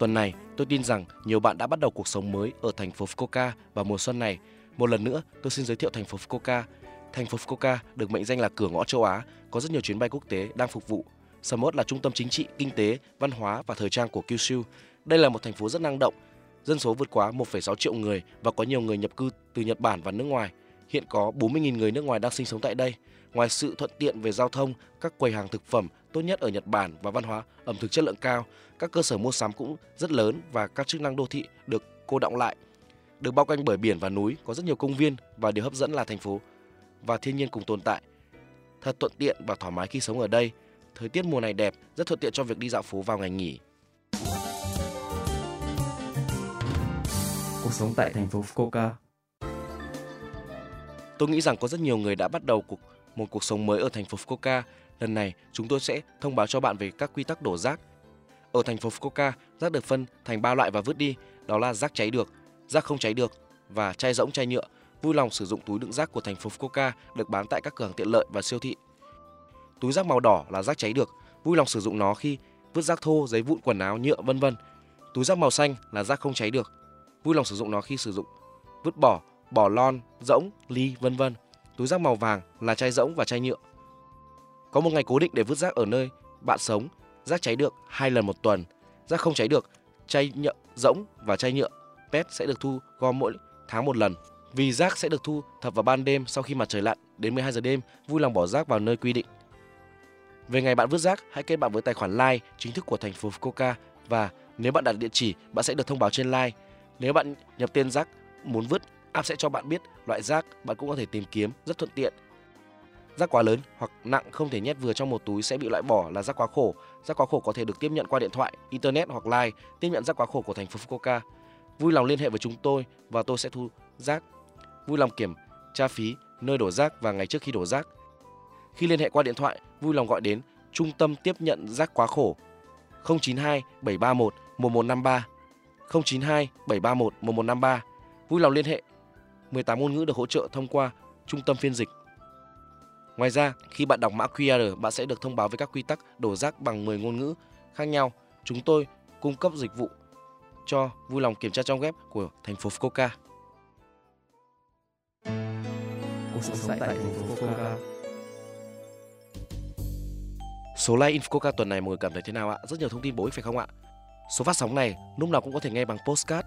Tuần này, tôi tin rằng nhiều bạn đã bắt đầu cuộc sống mới ở thành phố Fukuoka vào mùa xuân này. Một lần nữa, tôi xin giới thiệu thành phố Fukuoka. Thành phố Fukuoka được mệnh danh là cửa ngõ châu Á, có rất nhiều chuyến bay quốc tế đang phục vụ. Samut là trung tâm chính trị, kinh tế, văn hóa và thời trang của Kyushu. Đây là một thành phố rất năng động, dân số vượt quá 1,6 triệu người và có nhiều người nhập cư từ Nhật Bản và nước ngoài. Hiện có 40.000 người nước ngoài đang sinh sống tại đây. Ngoài sự thuận tiện về giao thông, các quầy hàng thực phẩm tốt nhất ở Nhật Bản và văn hóa ẩm thực chất lượng cao, các cơ sở mua sắm cũng rất lớn và các chức năng đô thị được cô động lại. Được bao quanh bởi biển và núi, có rất nhiều công viên và điều hấp dẫn là thành phố và thiên nhiên cùng tồn tại. Thật thuận tiện và thoải mái khi sống ở đây. Thời tiết mùa này đẹp, rất thuận tiện cho việc đi dạo phố vào ngày nghỉ. Cuộc sống tại thành phố Fukuoka. Tôi nghĩ rằng có rất nhiều người đã bắt đầu cuộc một cuộc sống mới ở thành phố Fukuoka. Lần này, chúng tôi sẽ thông báo cho bạn về các quy tắc đổ rác. Ở thành phố Fukuoka, rác được phân thành ba loại và vứt đi, đó là rác cháy được, rác không cháy được và chai rỗng chai nhựa. Vui lòng sử dụng túi đựng rác của thành phố Fukuoka được bán tại các cửa hàng tiện lợi và siêu thị. Túi rác màu đỏ là rác cháy được, vui lòng sử dụng nó khi vứt rác thô, giấy vụn, quần áo, nhựa vân vân. Túi rác màu xanh là rác không cháy được, vui lòng sử dụng nó khi sử dụng vứt bỏ, bỏ lon, rỗng, ly vân vân. Túi rác màu vàng là chai rỗng và chai nhựa. Có một ngày cố định để vứt rác ở nơi bạn sống, rác cháy được hai lần một tuần, rác không cháy được, chai nhựa rỗng và chai nhựa PET sẽ được thu gom mỗi tháng một lần. Vì rác sẽ được thu thập vào ban đêm sau khi mặt trời lặn đến 12 giờ đêm, vui lòng bỏ rác vào nơi quy định. Về ngày bạn vứt rác, hãy kết bạn với tài khoản Line chính thức của thành phố Fukuoka và nếu bạn đặt địa chỉ, bạn sẽ được thông báo trên Line. Nếu bạn nhập tên rác muốn vứt, app sẽ cho bạn biết loại rác bạn cũng có thể tìm kiếm rất thuận tiện. Rác quá lớn hoặc nặng không thể nhét vừa trong một túi sẽ bị loại bỏ là rác quá khổ. Rác quá khổ có thể được tiếp nhận qua điện thoại, internet hoặc line. Tiếp nhận rác quá khổ của thành phố Fukuoka. Vui lòng liên hệ với chúng tôi và tôi sẽ thu rác. Vui lòng kiểm tra phí nơi đổ rác và ngày trước khi đổ rác. Khi liên hệ qua điện thoại, vui lòng gọi đến Trung tâm tiếp nhận rác quá khổ 092 731 1153 092 731 1153. Vui lòng liên hệ. 18 ngôn ngữ được hỗ trợ thông qua trung tâm phiên dịch. Ngoài ra, khi bạn đọc mã QR, bạn sẽ được thông báo với các quy tắc đổ rác bằng 10 ngôn ngữ khác nhau. Chúng tôi cung cấp dịch vụ cho vui lòng kiểm tra trong web của thành phố Fukuoka. Cuộc sống tại thành phố Fukuoka. Số like Infoca tuần này mọi người cảm thấy thế nào ạ? Rất nhiều thông tin bổ ích phải không ạ? Số phát sóng này lúc nào cũng có thể nghe bằng postcard.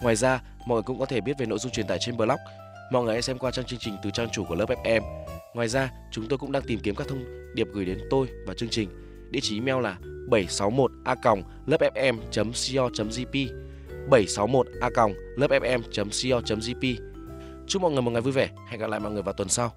Ngoài ra, mọi người cũng có thể biết về nội dung truyền tải trên blog. Mọi người hãy xem qua trang chương trình từ trang chủ của lớp FM. Ngoài ra, chúng tôi cũng đang tìm kiếm các thông điệp gửi đến tôi và chương trình. Địa chỉ email là 761a.lớpfm.co.jp 761a.lớpfm.co.jp Chúc mọi người một ngày vui vẻ. Hẹn gặp lại mọi người vào tuần sau.